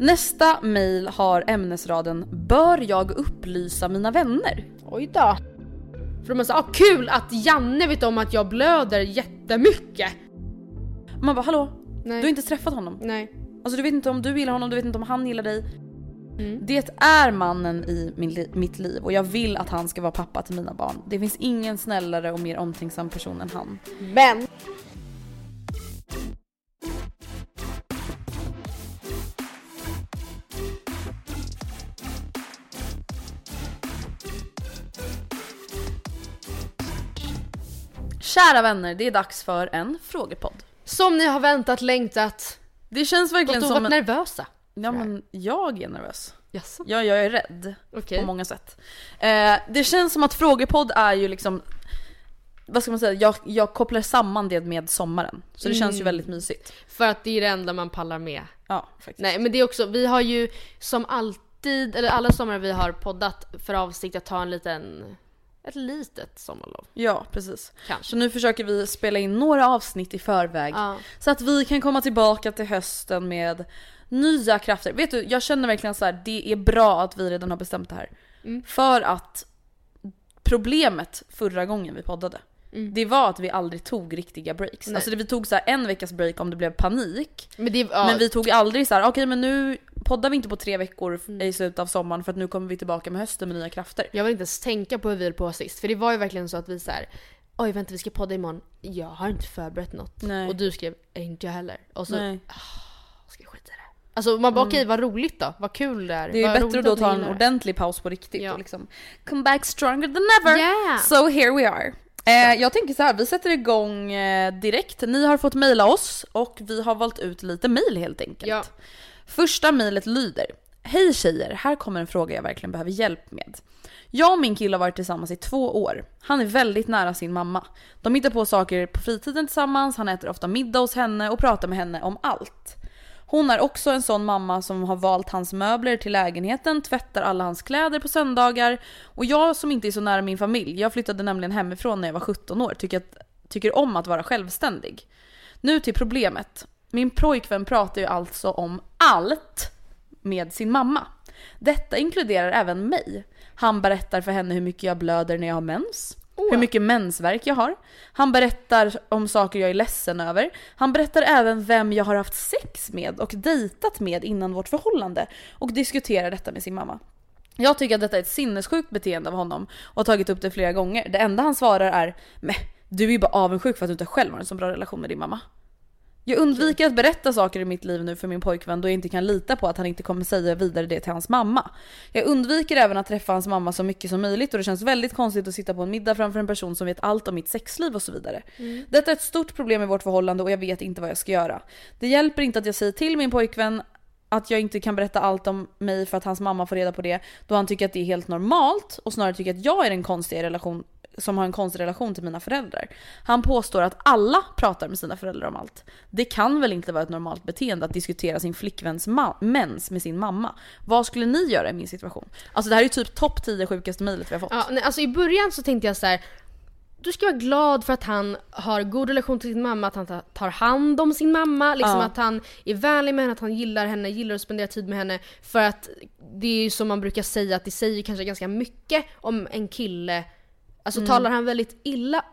Nästa mejl har ämnesraden “Bör jag upplysa mina vänner?” Oj då. För de sa ah, kul att Janne vet om att jag blöder jättemycket. Man bara hallå? Nej. Du har inte träffat honom. Nej. Alltså du vet inte om du gillar honom, du vet inte om han gillar dig. Det är mannen i min mitt liv och jag vill att han ska vara pappa till mina barn. Det finns ingen snällare och mer omtänksam person än han. Men. Kära vänner, det är dags för en frågepodd. Som ni har väntat, längtat Det känns verkligen och som varit en... nervösa. Ja men jag är nervös. Jaså? Ja, jag är rädd Okej. på många sätt. Eh, det känns som att frågepodd är ju liksom vad ska man säga, jag, jag kopplar samman det med sommaren. Så det känns ju väldigt mysigt. För att det är det enda man pallar med. Ja, faktiskt. Nej men det är också, vi har ju som alltid, eller alla somrar vi har poddat för avsikt att ta en liten, ett litet sommarlov. Ja, precis. Kanske. Så nu försöker vi spela in några avsnitt i förväg. Ja. Så att vi kan komma tillbaka till hösten med nya krafter. Vet du, jag känner verkligen så här, det är bra att vi redan har bestämt det här. Mm. För att problemet förra gången vi poddade, Mm. det var att vi aldrig tog riktiga breaks. Alltså det, vi tog så en veckas break om det blev panik. Men det, ja, Men vi tog aldrig så här, okej men nu poddar vi inte på tre veckor i slutet av sommaren för att nu kommer vi tillbaka med hösten med nya krafter. Jag vill inte ens tänka på hur vi höll på sist. För det var ju verkligen så att vi så här. Oj vänta vi ska podda imorgon. Jag har inte förberett något. Nej. Och du skrev inte jag heller. Och så Nej. ska jag skita i det. Alltså man bara okej vad roligt då. Vad kul det är. Det är vad bättre att då ni ta en ordentlig paus på riktigt Ja. och liksom come back stronger than ever. Yeah. So here we are. Eh, jag tänker så här, vi sätter igång eh, direkt. Ni har fått mejla oss och vi har valt ut lite mejl helt enkelt. Ja. Första mejlet lyder. Hej tjejer, här kommer en fråga jag verkligen behöver hjälp med. Jag och min kille har varit tillsammans i två år. Han är väldigt nära sin mamma. De hittar på saker på fritiden tillsammans, han äter ofta middag hos henne och pratar med henne om allt. Hon är också en sån mamma som har valt hans möbler till lägenheten, tvättar alla hans kläder på söndagar. Och jag som inte är så nära min familj, jag flyttade nämligen hemifrån när jag var 17 år, tycker, att, tycker om att vara självständig. Nu till problemet. Min pojkvän pratar ju alltså om allt med sin mamma. Detta inkluderar även mig. Han berättar för henne hur mycket jag blöder när jag har mens. Hur mycket mensvärk jag har. Han berättar om saker jag är ledsen över. Han berättar även vem jag har haft sex med och dejtat med innan vårt förhållande. Och diskuterar detta med sin mamma. Jag tycker att detta är ett sinnessjukt beteende av honom och har tagit upp det flera gånger. Det enda han svarar är Meh, du är ju bara avundsjuk för att du inte själv har en så bra relation med din mamma. Jag undviker att berätta saker i mitt liv nu för min pojkvän då jag inte kan lita på att han inte kommer säga vidare det till hans mamma. Jag undviker även att träffa hans mamma så mycket som möjligt och det känns väldigt konstigt att sitta på en middag framför en person som vet allt om mitt sexliv och så vidare. Detta är ett stort problem i vårt förhållande och jag vet inte vad jag ska göra. Det hjälper inte att jag säger till min pojkvän att jag inte kan berätta allt om mig för att hans mamma får reda på det då han tycker att det är helt normalt och snarare tycker att jag är den konstiga relation som har en konstig relation till mina föräldrar. Han påstår att alla pratar med sina föräldrar om allt. Det kan väl inte vara ett normalt beteende att diskutera sin flickväns mens med sin mamma. Vad skulle ni göra i min situation? Alltså det här är ju typ topp 10 sjukaste mejlet vi har fått. Ja, nej, alltså i början så tänkte jag så här. du ska vara glad för att han har god relation till sin mamma, att han tar- tar hand om sin mamma, liksom Ja. att han är vänlig med henne, att han gillar henne, gillar att spendera tid med henne. För att det är ju som man brukar säga, att det säger kanske ganska mycket om en kille. Alltså talar han väldigt illa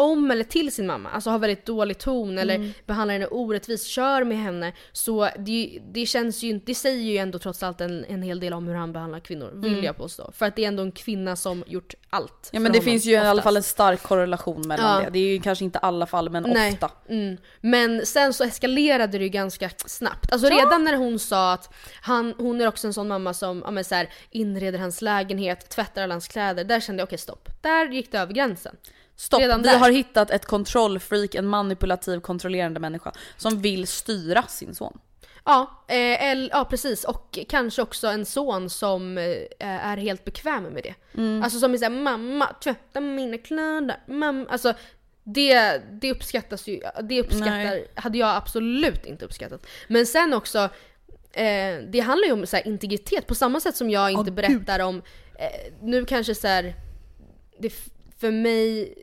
om eller till sin mamma, alltså har väldigt dålig ton eller behandlar henne orättvist, kör med henne. Så det, det känns ju inte, det säger ju ändå trots allt en, en hel del om hur han behandlar kvinnor, vill jag påstå. För att det är ändå en kvinna som gjort allt. Ja men det finns ju i alla oftast. fall en stark korrelation mellan Ja. det. Det är ju kanske inte alla fall men Nej. ofta. Mm. Men sen så eskalerade det ju ganska snabbt. Alltså redan när hon sa att han, hon är också en sån mamma som ja, men så här, inreder hans lägenhet, tvättar alla hans kläder. Där kände jag okej stopp. Där gick det över gränsen. Stopp, Redan vi där. har hittat ett kontrollfreak, en manipulativ kontrollerande människa som vill styra sin son. Ja, eh, el, ja precis. Och kanske också en son som eh, är helt bekväm med det. Mm. Alltså som är såhär mamma tvätta mina kläder, mamma. Alltså det, det uppskattas ju, det uppskattar, Nej. hade jag absolut inte uppskattat. Men sen också, eh, det handlar ju om så här, integritet på samma sätt som jag inte Åh, berättar om, eh, nu kanske så här, det för mig...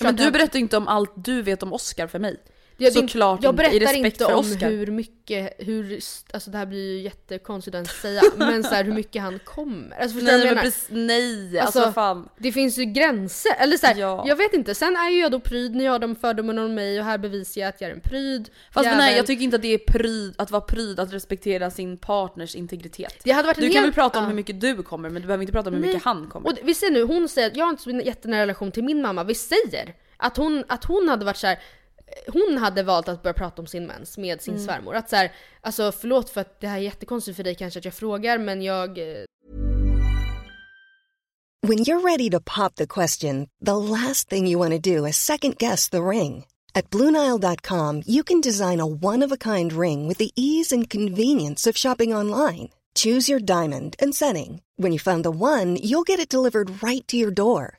Men du berättar ju inte om allt du vet om Oscar för mig. Jag, Såklart jag inte, i berättar respekt inte för om Oscar. hur mycket, hur, alltså det här blir ju jättekonstigt att säga, men så här, hur mycket han kommer. Alltså förstår du Nej vad jag men menar? precis, nej alltså, Alltså, fan. Det finns ju gränser, eller så här, Ja. jag vet inte. Sen är ju jag då pryd, ni har de fördomarna om mig och här bevisar jag att jag är en pryd Fast jävel. nej jag tycker inte att det är pryd, att vara pryd att respektera sin partners integritet. Det hade varit Du kan hel- väl prata om ja. hur mycket du kommer men du behöver inte prata om hur Nej. mycket han kommer. Och vi ser nu, hon säger att jag har inte så jättenära relation till min mamma. Vi säger att hon, att hon hade varit så här. Hon hade valt att börja prata om sin mens med sin Mm. svärmor. Att så här, alltså förlåt för att det här är jättekonstigt för dig kanske att jag frågar men jag... eh, When you're ready to pop the question, the last thing you want to do is second guess the ring. At Bluenile.com, you can design a one of a kind ring with the ease and convenience of shopping online. Choose your diamond and setting. When you find the one, you'll get it delivered right to your door.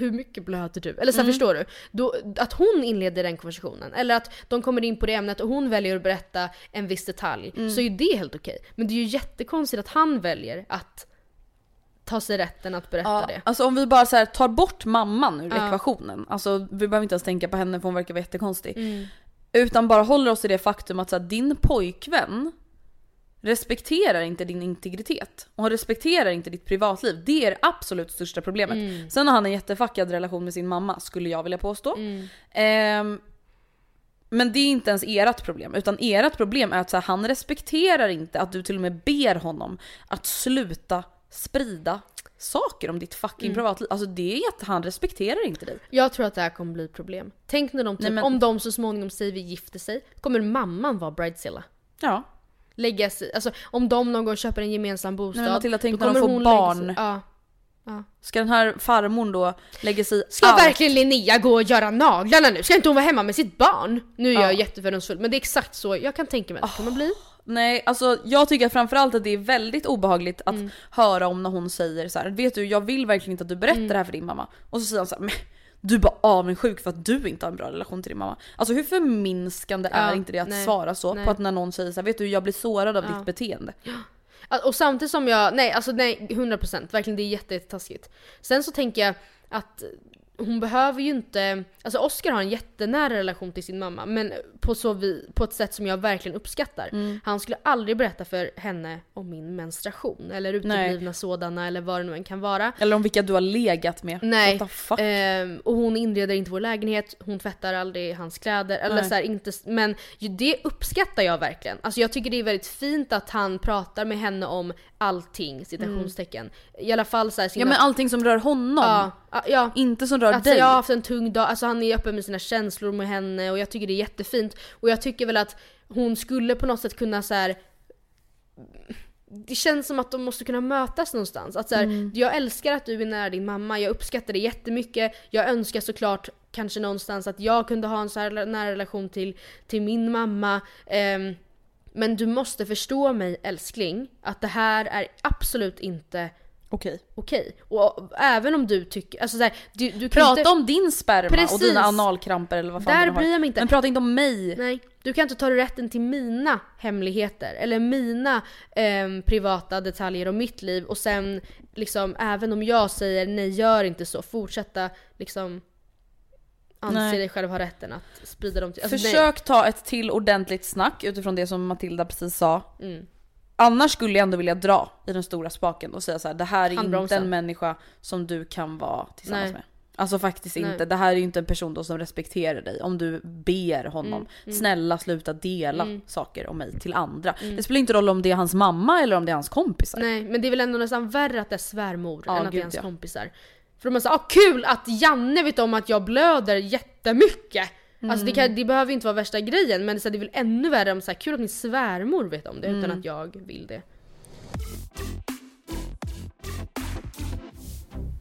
Hur mycket blöder du? Eller så här, Mm. förstår du? Då, att hon inleder den konversationen, eller att de kommer in på det ämnet och hon väljer att berätta en viss detalj, Mm. så är ju det helt okej. Men det är ju jättekonstigt att han väljer att ta sig rätten att berätta Ja, det. alltså om vi bara så här tar bort mamman ur Ja. ekvationen, alltså vi behöver inte ens tänka på henne för hon verkar vara jättekonstig. Mm. Utan bara håller oss i det faktum att så här, din pojkvän respekterar inte din integritet och respekterar inte ditt privatliv. Det är det absolut största problemet. Mm. Sen har han en jättefuckad relation med sin mamma skulle jag vilja påstå. Mm. Ehm, men det är inte ens ert problem, utan ert problem är att här, han respekterar inte att du till och med ber honom att sluta sprida saker om ditt fucking Mm. privatliv. Alltså det är att han respekterar inte dig. Jag tror att det här kommer bli problem. Tänk när de typ, Nej, men- om de så småningom säger vi gifter sig, kommer mamman vara bridezilla. Ja. Lägga sig, alltså om de någon gång köper en gemensam bostad. Nej, men Matilda, tänk då när de får hon barn. sig- Ja. Ska den här farmorn då lägga sig i Ska allt? verkligen Linnea gå och göra naglarna nu? Ska inte hon vara hemma med sitt barn? Nu är jag Ja. jättefördomsfull men det är exakt så jag kan tänka mig att det kommer bli. Nej, alltså jag tycker framförallt att det är väldigt obehagligt att Mm. höra om när hon säger så här: vet du jag vill verkligen inte att du berättar Mm. det här för din mamma. Och så säger han så här, du är bara avundsjuk för att du inte har en bra relation till din mamma. Alltså hur förminskande Ja, är inte det att nej, svara så nej. på att när någon säger så här, vet du jag blir sårad av Ja. ditt beteende. Och samtidigt som jag, nej alltså nej 100% verkligen det är jätte- jättetaskigt. Sen så tänker jag att hon behöver ju inte, alltså Oscar har en jättenära relation till sin mamma men på, så vi, på ett sätt som jag verkligen uppskattar. Mm. Han skulle aldrig berätta för henne om min menstruation eller uteblivna sådana eller vad det nu än kan vara. Eller om vilka du har legat med. Nej. What the fuck? Ehm, och hon inreder inte vår lägenhet, hon tvättar aldrig hans kläder. Eller Nej. så här, inte, men det uppskattar jag verkligen. Alltså jag tycker det är väldigt fint att han pratar med henne om allting, citationstecken. I alla fall så här, sina, ja men allting som rör honom. ja, ja, ja. Inte som rör Alltså dig. jag har haft en tung dag, alltså han är öppen med sina känslor med henne och jag tycker det är jättefint. Och jag tycker väl att hon skulle på något sätt kunna så här. Det känns som att de måste kunna mötas någonstans. Att så här, Mm. Jag älskar att du är nära din mamma, jag uppskattar det jättemycket. Jag önskar såklart kanske någonstans att jag kunde ha en så här nära relation till, till min mamma. Ehm, men du måste förstå mig älskling, att det här är absolut inte Okej. okej. Och även om du tycker, alltså så här, du, du kan Prata inte, om din sperma och Precis. dina analkramper eller vad fan Där du har. bryr jag mig inte. Men prata inte om mig. Nej, du kan inte ta rätten till mina hemligheter eller mina ehm, privata detaljer om mitt liv och sen liksom även om jag säger nej gör inte så, fortsätta liksom anse Nej. dig själv ha rätten att sprida dem till... Alltså, Försök ta ett till ordentligt snack utifrån det som Matilda precis sa. Nej. Mm. Annars skulle jag ändå vilja dra i den stora spaken och säga så här: det här är inte Handbromsen. en människa som du kan vara tillsammans Nej. med. Alltså faktiskt Nej. inte. Det här är ju inte en person då som respekterar dig. Om du ber honom, Mm, snälla sluta dela saker om mig till andra. Det spelar inte roll om det är hans mamma eller om det är hans kompisar. Nej, men det är väl ändå nästan värre att det är svärmor Ja, än att det är hans ja. kompisar. För de är såhär, ah, kul att Janne vet om att jag blöder jättemycket! Alltså det, Mm. kan, det behöver inte vara värsta grejen men det är väl ännu värre om så här, kul att min svärmor vet om det Mm. utan att jag vill det.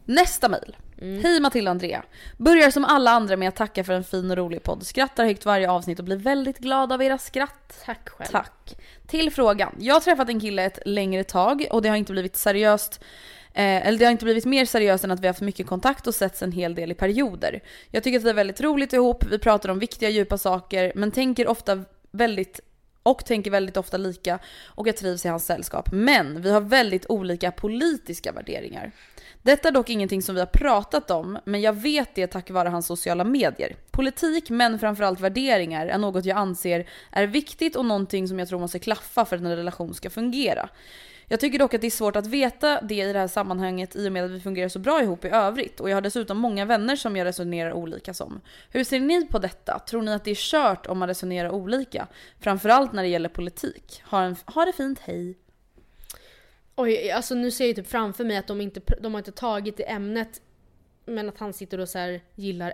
Nästa mejl. Mm. Hej Matilda och Andrea. Börjar som alla andra med att tacka för en fin och rolig podd. Skrattar högt varje avsnitt och blir väldigt glad av era skratt. Tack själv. Tack. Till frågan. Jag har träffat en kille ett längre tag och det har inte blivit seriöst Eh, eller det har inte blivit mer seriöst än att vi har haft mycket kontakt och setts en hel del i perioder. Jag tycker att vi är väldigt roligt ihop, vi pratar om viktiga djupa saker men tänker ofta väldigt och tänker väldigt ofta lika och jag trivs i hans sällskap. Men vi har väldigt olika politiska värderingar. Detta är dock ingenting som vi har pratat om, men jag vet det tack vare hans sociala medier. Politik, men framförallt värderingar, är något jag anser är viktigt och någonting som jag tror måste klaffa för att en relation ska fungera. Jag tycker dock att det är svårt att veta det i det här sammanhanget i och med att vi fungerar så bra ihop i övrigt och jag har dessutom många vänner som jag resonerar olika som. Hur ser ni på detta? Tror ni att det är kört om man resonerar olika? Framförallt när det gäller politik. Ha, en, ha det fint, hej! Oj, alltså nu ser jag ju typ framför mig att de inte, de har inte tagit i ämnet men att han sitter och så här gillar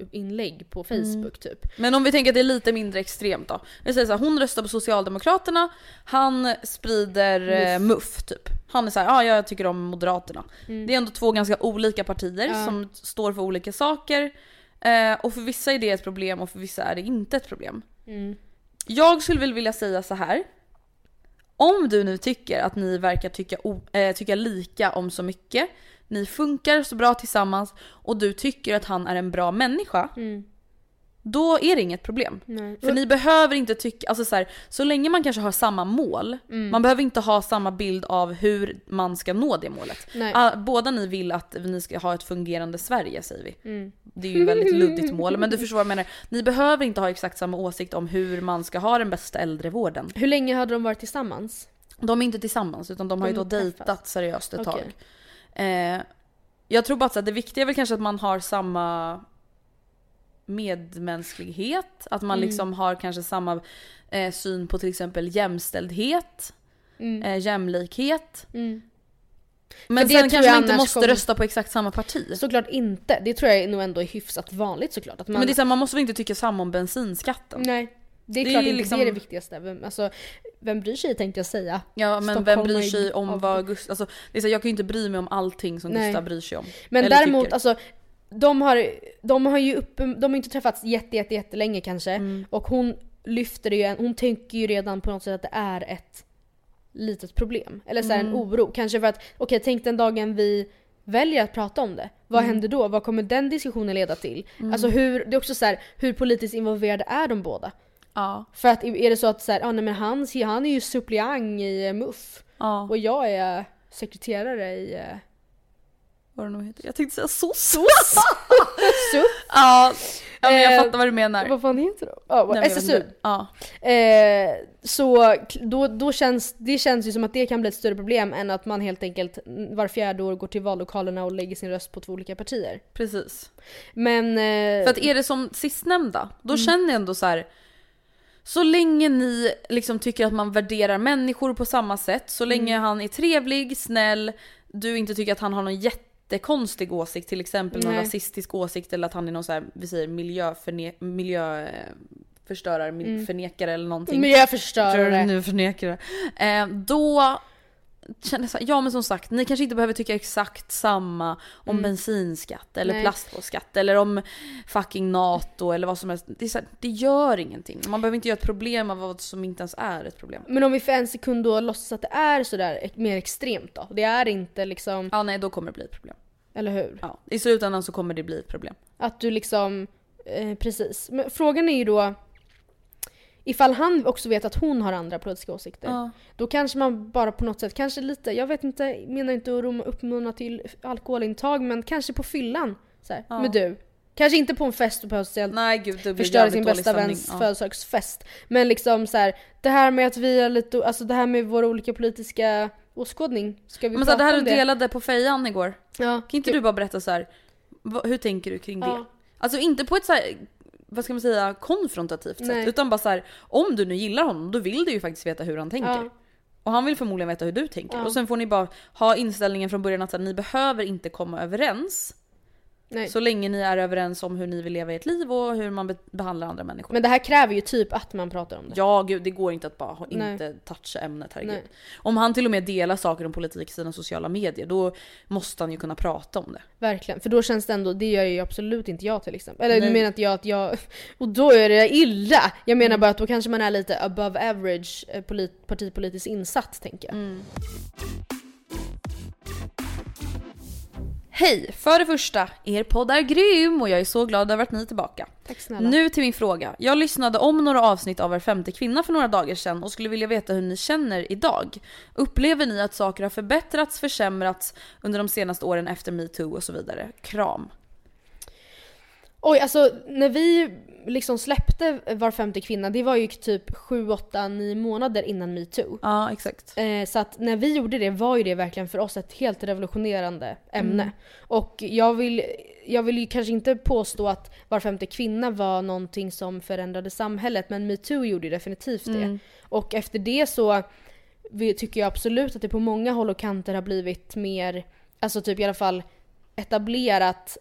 SD-inlägg på Mm. Facebook typ. Men om vi tänker att det är lite mindre extremt då. Vi säger så här, hon röstar på Socialdemokraterna, han sprider eh, MUF typ. Han är såhär, ja jag tycker om Moderaterna. Det är ändå två ganska olika partier Ja. som står för olika saker. Eh, och för vissa är det ett problem och för vissa är det inte ett problem. Mm. Jag skulle väl vilja säga så här. Om du nu tycker att ni verkar tycka, eh, tycka lika om så mycket, ni funkar så bra tillsammans och du tycker att han är en bra människa, Mm. då är det inget problem. Nej. För ni behöver inte tycka, alltså så, här, så länge man kanske har samma mål, Mm. man behöver inte ha samma bild av hur man ska nå det målet. Nej. Ah, Båda ni vill att ni ska ha ett fungerande Sverige säger vi. Mm. Det är ju ett väldigt luddigt mål men du förstår vad jag menar. Ni behöver inte ha exakt samma åsikt om hur man ska ha den bästa äldrevården. Hur länge hade de varit tillsammans? De är inte tillsammans utan de har De ju då dejtat seriöst ett Okej. tag. Eh, jag tror bara att det viktiga är väl kanske att man har samma medmänsklighet, att man Mm. liksom har kanske samma eh, syn på till exempel jämställdhet, Mm. eh, jämlikhet. Mm. Men sen kanske man inte måste kommer- rösta på exakt samma parti. Såklart inte. Det tror jag nog ändå är hyfsat vanligt såklart. Att man... Men det är så här, man måste väl inte tycka samma om bensinskatten? Nej. Det är Det är klart ju inte liksom- det är det viktigaste. Vem, alltså, vem bryr sig tänkte jag säga. Ja men vem bryr är sig om av- vad Gustav, alltså, det är så, jag kan ju inte bry mig om allting som Nej. Gustav bryr sig om. Men Eller däremot, tycker. alltså de har, de har ju uppe, de har inte träffats jätte, jätte, jättelänge kanske. Mm. Och hon lyfter ju, hon tänker ju redan på något sätt att det är ett litet problem. Eller så här Mm. en oro. Kanske för att, okej tänk den dagen vi väljer att prata om det. Vad Mm. händer då? Vad kommer den diskussionen leda till? Alltså hur, det är också så här, hur politiskt involverade är de båda? Ja, För att är det så att så här, ah, nej, men han, han är ju suppleant i eh, MUF ja. och jag är sekreterare i... eh, vad det nu heter. Jag tänkte säga SOS. SOS? ja, ja, men jag Eh, fattar vad du menar. Vad fan heter Nej, jag vet SSU. Ja. Eh, så då, då känns, det känns ju som att det kan bli ett större problem än att man helt enkelt var fjärde år går till vallokalerna och lägger sin röst på två olika partier. Precis. Men... Eh, För att är det som sistnämnda, då Mm. känner jag ändå så här. Så länge ni liksom tycker att man värderar människor på samma sätt, så länge Mm. han är trevlig, snäll, du inte tycker att han har någon jättekonstig åsikt, till exempel någon Nej. rasistisk åsikt eller att han är någon så här, vi säger miljöförne- miljöförstörare, Mm. förnekare eller någonting. miljöförstörare. Nu förnekare. Eh, då känner så här, ja men som sagt, ni kanske inte behöver tycka exakt samma om bensinskatt eller Nej. plastpåskatt eller om fucking NATO eller vad som helst. Det, här, det gör ingenting. Man behöver inte göra ett problem av vad som inte ens är ett problem. Men om vi för en sekund då låtsas att det är sådär mer extremt då? Det är inte liksom, Ja nej, då kommer det bli ett problem. eller hur? Ja, I slutändan så kommer det bli ett problem. Att du liksom, eh, precis. Men frågan är ju då, ifall han också vet att hon har andra politiska åsikter. Ja. Då kanske man bara på något sätt, kanske lite, jag vet inte, menar inte att uppmana till alkoholintag men kanske på fyllan. Så här, Ja. med du. Kanske inte på en fest och potentiellt Nej gud, förstöra sin bästa stämning. väns Ja. födelsedagsfest. Men liksom så här, det här med att vi är lite, alltså det här med våra olika politiska åskådning. Ska vi Men så prata det här om du delade på fejan igår. Ja. Kan inte du bara berätta så här, hur tänker du kring det? Alltså inte på ett så här, vad ska man säga, konfrontativt sätt. Nej. Utan bara så här, om du nu gillar honom, då vill du ju faktiskt veta hur han tänker. Ja. Och han vill förmodligen veta hur du tänker. Ja. Och sen får ni bara ha inställningen från början att här, ni behöver inte komma överens. Nej. Så länge ni är överens om hur ni vill leva ert liv och hur man be- behandlar andra människor. Men det här kräver ju typ att man pratar om det. Ja gud, det går inte att bara Nej. inte toucha ämnet, herregud. Nej. Om han till och med delar saker om politik i sina sociala medier, då måste han ju kunna prata om det. Verkligen, för då känns det ändå, det gör ju absolut inte jag till exempel. Eller Nej. nu menar inte jag att jag, och då är det illa! Jag Mm. menar bara att då kanske man är lite above average eh, polit, partipolitiskt insatt tänker jag. Mm. Hej! För det första, er podd är grym och jag är så glad över att ni är tillbaka. Tack snälla. Nu till min fråga. Jag lyssnade om några avsnitt av Er femte kvinna för några dagar sedan och skulle vilja veta hur ni känner idag. Upplever ni att saker har förbättrats, försämrats under de senaste åren efter metoo och så vidare? Kram. Oj, alltså när vi liksom släppte Var femte kvinna, det var ju typ 7, 8, 9 månader innan metoo. Ja, exakt. Eh, så att när vi gjorde det var ju det verkligen för oss ett helt revolutionerande ämne. Mm. Och jag vill, jag vill ju kanske inte påstå att var femte kvinna var någonting som förändrade samhället men metoo gjorde ju definitivt det. Mm. Och efter det så tycker jag absolut att det på många håll och kanter har blivit mer, alltså typ i alla fall etablerat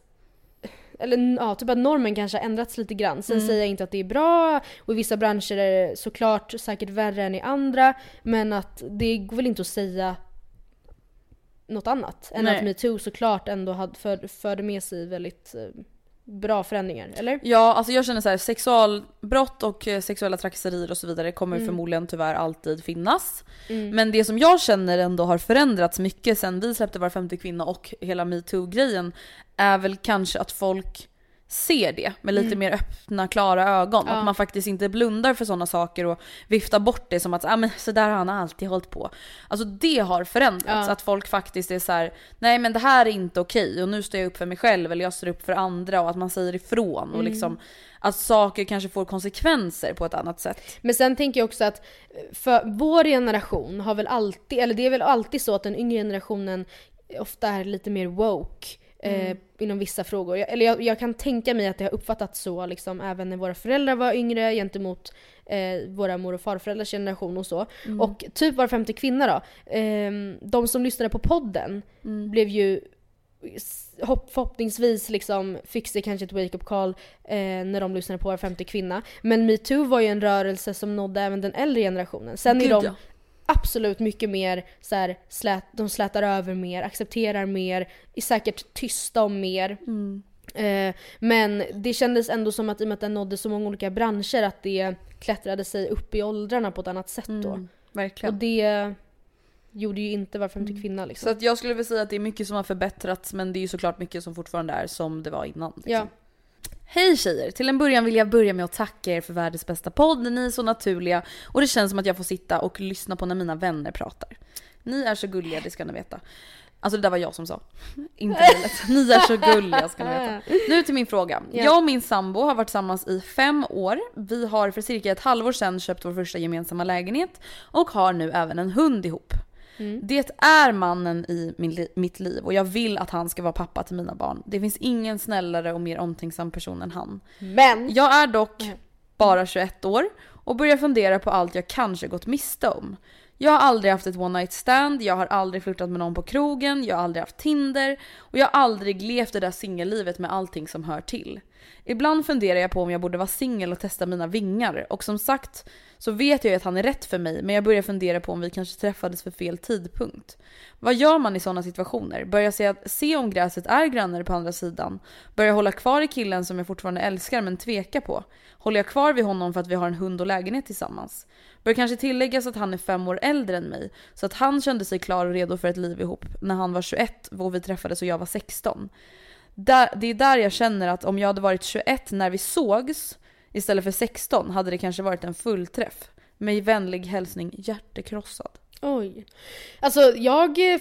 eller ja, typ att normen kanske har ändrats lite grann. Sen Mm. säger jag inte att det är bra och i vissa branscher är det såklart säkert värre än i andra. Men att det går väl inte att säga något annat än Nej. att metoo såklart ändå hade för, förde med sig väldigt eh, bra förändringar, eller? Ja, alltså jag känner så här, sexualbrott och eh, sexuella trakasserier och så vidare kommer Mm. förmodligen tyvärr alltid finnas. Mm. Men det som jag känner ändå har förändrats mycket sen vi släppte Var femte kvinna och hela metoo-grejen är väl kanske att folk ser det med lite mer öppna, klara ögon. Mm. Ja. Att man faktiskt inte blundar för sådana saker och viftar bort det som att ah, men så där har han alltid hållit på. Alltså det har förändrats. Ja. Att folk faktiskt är så här: nej men det här är inte okej och nu står jag upp för mig själv eller jag står upp för andra och att man säger ifrån och Mm. liksom att saker kanske får konsekvenser på ett annat sätt. Men sen tänker jag också att eh, för vår generation har väl alltid, eller det är väl alltid så att den yngre generationen ofta är lite mer woke. Eh, inom vissa frågor. Jag, eller jag, jag kan tänka mig att det har uppfattats så liksom, även när våra föräldrar var yngre gentemot eh, våra mor och farföräldrars generation och så. Och typ var femte kvinna då. ehm, de som lyssnade på podden blev ju hopp, förhoppningsvis liksom fick sig kanske ett wake-up call eh, när de lyssnade på Var femte kvinna. Men metoo var ju en rörelse som nådde även den äldre generationen. Sen är Gud, de ja. Absolut mycket mer så här, slät, de slätar över mer, accepterar mer, är säkert tysta om mer. Mm. Eh, men det kändes ändå som att i och med att den nådde så många olika branscher att det klättrade sig upp i åldrarna på ett annat sätt då. Mm, verkligen. Och det gjorde ju inte Var femte kvinna liksom. Så att jag skulle vilja säga att det är mycket som har förbättrats men det är ju såklart mycket som fortfarande är som det var innan. Liksom. Ja. Hej tjejer! Till en början vill jag börja med att tacka er för världens bästa podd. Ni är så naturliga och det känns som att jag får sitta och lyssna på när mina vänner pratar. Ni är så gulliga, det ska ni veta. Alltså det där var jag som sa. Inte Milet. Ni är så gulliga ska ni veta. Nu till min fråga. Ja. Jag och min sambo har varit tillsammans i fem år. Vi har för cirka ett halvår sedan köpt vår första gemensamma lägenhet och har nu även en hund ihop. Det är mannen i min mitt liv och jag vill att han ska vara pappa till mina barn. Det finns ingen snällare och mer omtänksam person än han. Men! Jag är dock bara 21 år och börjar fundera på allt jag kanske gått miste om. Jag har aldrig haft ett one night stand, jag har aldrig flörtat med någon på krogen, jag har aldrig haft Tinder och jag har aldrig levt det där singellivet med allting som hör till. Ibland funderar jag på om jag borde vara singel och testa mina vingar och som sagt så vet jag ju att han är rätt för mig men jag börjar fundera på om vi kanske träffades för fel tidpunkt. Vad gör man i sådana situationer? Börjar se, se om gräset är grönare på andra sidan? Börjar hålla kvar i killen som jag fortfarande älskar men tvekar på? Håller jag kvar vid honom för att vi har en hund och lägenhet tillsammans? Bör kanske tilläggas att han är fem år äldre än mig så att han kände sig klar och redo för ett liv ihop när han var 21 och vi träffades och jag var 16. Där, det är där jag känner att om jag hade varit 21 när vi sågs istället för 16 hade det kanske varit en fullträff. Med vänlig hälsning hjärtekrossad. Oj. Alltså jag eh,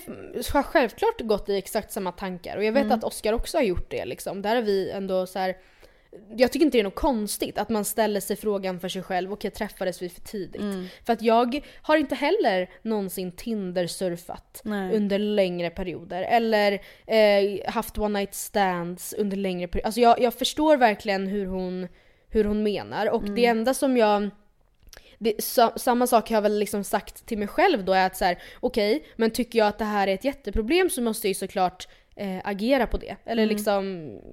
har självklart gått i exakt samma tankar och jag vet att Oscar också har gjort det liksom. Där har vi ändå så här. Jag tycker inte det är något konstigt att man ställer sig frågan för sig själv, okej träffades vi för tidigt? För att jag har inte heller någonsin Tinder-surfat under längre perioder. Eller eh, haft one night stands under längre perioder. Alltså jag, jag förstår verkligen hur hon, hur hon menar och det enda som jag det, sa, samma sak har jag väl liksom sagt till mig själv då är att så här, okej, men tycker jag att det här är ett jätteproblem så måste jag ju såklart eh, agera på det. Eller liksom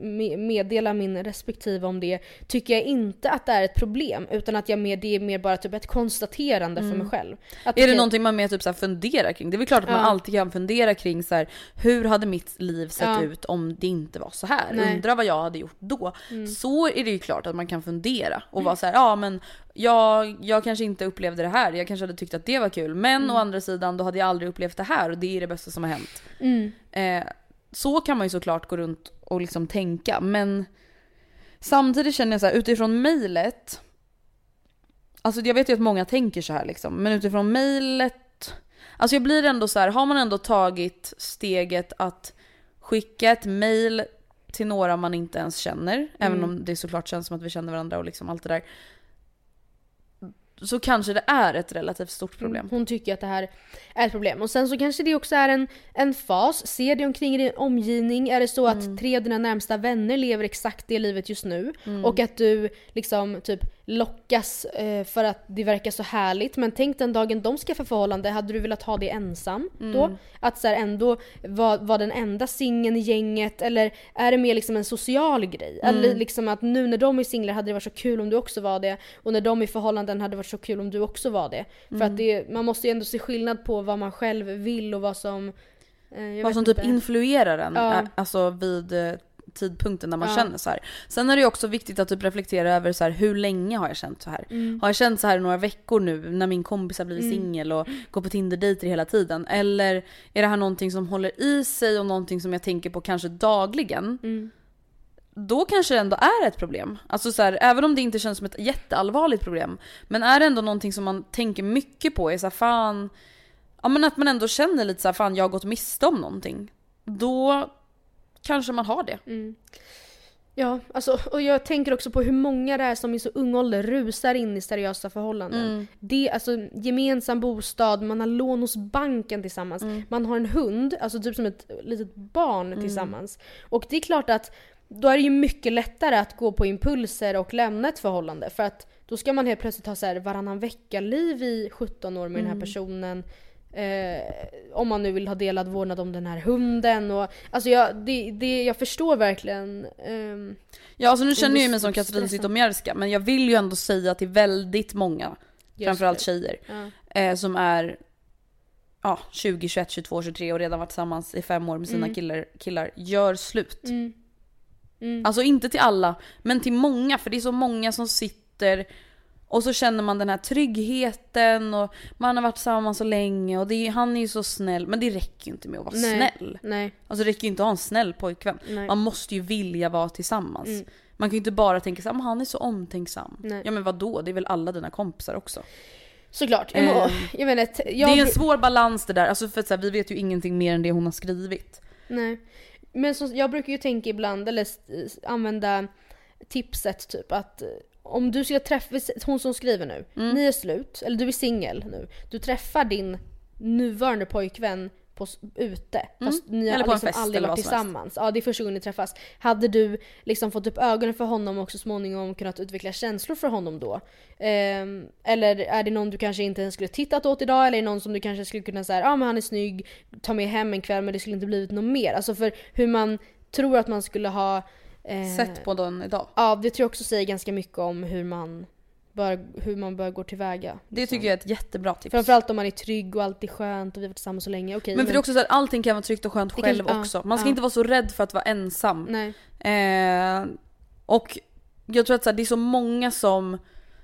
me- meddela min respektive om det. Tycker jag inte att det är ett problem utan att jag mer, det är mer bara typ ett konstaterande för mig själv. Att, Är det okej, någonting man mer typ så funderar kring? Det är väl klart att man Ja. alltid kan fundera kring så här, hur hade mitt liv sett Ja. ut om det inte var så här? Nej. Mm. Undra vad jag hade gjort då. Så är det ju klart att man kan fundera och vara så här, ja men jag, jag kanske inte upplevde det här, jag kanske hade tyckt att det var kul. Men å andra sidan då hade jag aldrig upplevt det här och det är det bästa som har hänt. Mm. Eh, så kan man ju såklart gå runt och liksom tänka men samtidigt känner jag så här utifrån mejlet Alltså jag vet ju att många tänker så här liksom men utifrån mejlet Alltså jag blir ändå så här, har man ändå tagit steget att skicka ett mejl till några man inte ens känner, även om det såklart känns som att vi känner varandra och liksom allt det där. Så kanske det är ett relativt stort problem. Hon tycker att det här är ett problem. Och sen så kanske det också är en, en fas. Se dig omkring i din omgivning. Är det så att tre av dina närmsta vänner lever exakt det livet just nu och att du liksom typ lockas eh, för att det verkar så härligt. Men tänk den dagen de skaffar förhållande, hade du velat ha det ensam då? Att så här ändå vara var den enda singeln i gänget eller är det mer liksom en social grej? Eller liksom att nu när de är singlar hade det varit så kul om du också var det och när de är i förhållanden hade det varit så kul om du också var det. För att det, man måste ju ändå se skillnad på vad man själv vill och vad som... Eh, Vad som typ inte. influerar en Ja. eh, alltså vid eh, tidpunkten när man Ja. känner så här. Sen är det ju också viktigt att typ reflektera över så här, hur länge har jag känt så här? Mm. Har jag känt så här i några veckor nu när min kompis har blivit singel och går på Tinder-dejter hela tiden? Eller är det här någonting som håller i sig och någonting som jag tänker på kanske dagligen? Mm. Då kanske det ändå är ett problem. Alltså så här, även om det inte känns som ett jätteallvarligt problem. Men är det ändå någonting som man tänker mycket på är så här, fan, ja men att man ändå känner lite så här, fan jag har gått miste om någonting. Då kanske man har det. Ja, alltså, och jag tänker också på hur många det är som i så ung ålder rusar in i seriösa förhållanden. Mm. Det, alltså gemensam bostad, man har lån hos banken tillsammans, Mm. man har en hund, alltså typ som ett litet barn tillsammans. Och det är klart att då är det ju mycket lättare att gå på impulser och lämna ett förhållande. För att då ska man helt plötsligt ha så här varannan vecka-liv i 17 år med den här Mm. personen. Eh, om man nu vill ha delad vårdnad om den här hunden. Och, alltså jag, det, det, jag förstår verkligen. ehm, Ja alltså nu känner jag mig som Katrin. Zytomierska men jag vill ju ändå säga till väldigt många, Just framförallt det. tjejer, ja. eh, som är ja, 20, 21, 22, 23 och redan varit tillsammans i fem år med sina Mm. killar, killar, gör slut. Mm. Mm. Alltså inte till alla, men till många för det är så många som sitter och så känner man den här tryggheten och man har varit tillsammans så länge och är, han är ju så snäll. Men det räcker ju inte med att vara Nej. snäll. Nej. Alltså det räcker ju inte att ha en snäll pojkvän. Nej. Man måste ju vilja vara tillsammans. Mm. Man kan ju inte bara tänka så här, "Men han är så omtänksam. Nej. Ja men vad då? Det är väl alla dina kompisar också? Såklart. Jag, må, Ehm, jag inte, jag, Det är en svår balans det där, alltså för att så här, vi vet ju ingenting mer än det hon har skrivit. Nej. Men så, jag brukar ju tänka ibland, eller använda tipset typ att eh, om du ska träffa, hon som skriver nu, Mm. ni är slut, eller du är singel nu. Du träffar din nuvarande pojkvän på, ute. Fast ni har Mm. Eller på en liksom fest aldrig varit tillsammans. Ja det är första gången ni träffas. Hade du liksom fått upp ögonen för honom och så småningom kunnat utveckla känslor för honom då? Ehm, eller är det någon du kanske inte ens skulle tittat åt idag? Eller är det någon som du kanske skulle kunna säga, ja ah, men han är snygg, ta med hem en kväll men det skulle inte blivit något mer. Alltså för hur man tror att man skulle ha eh, Sett på den idag. Ja det tror jag också säger ganska mycket om hur man bör, hur man bör gå tillväga. Det tycker jag är ett jättebra tips. Framförallt om man är trygg och allt är skönt och vi har varit tillsammans så länge. Okej, Men för det är också så här, allting kan vara tryggt och skönt Det själv ja, också. Man ska ja. inte vara så rädd för att vara ensam. Nej. Eh, och jag tror att så här, det är så många som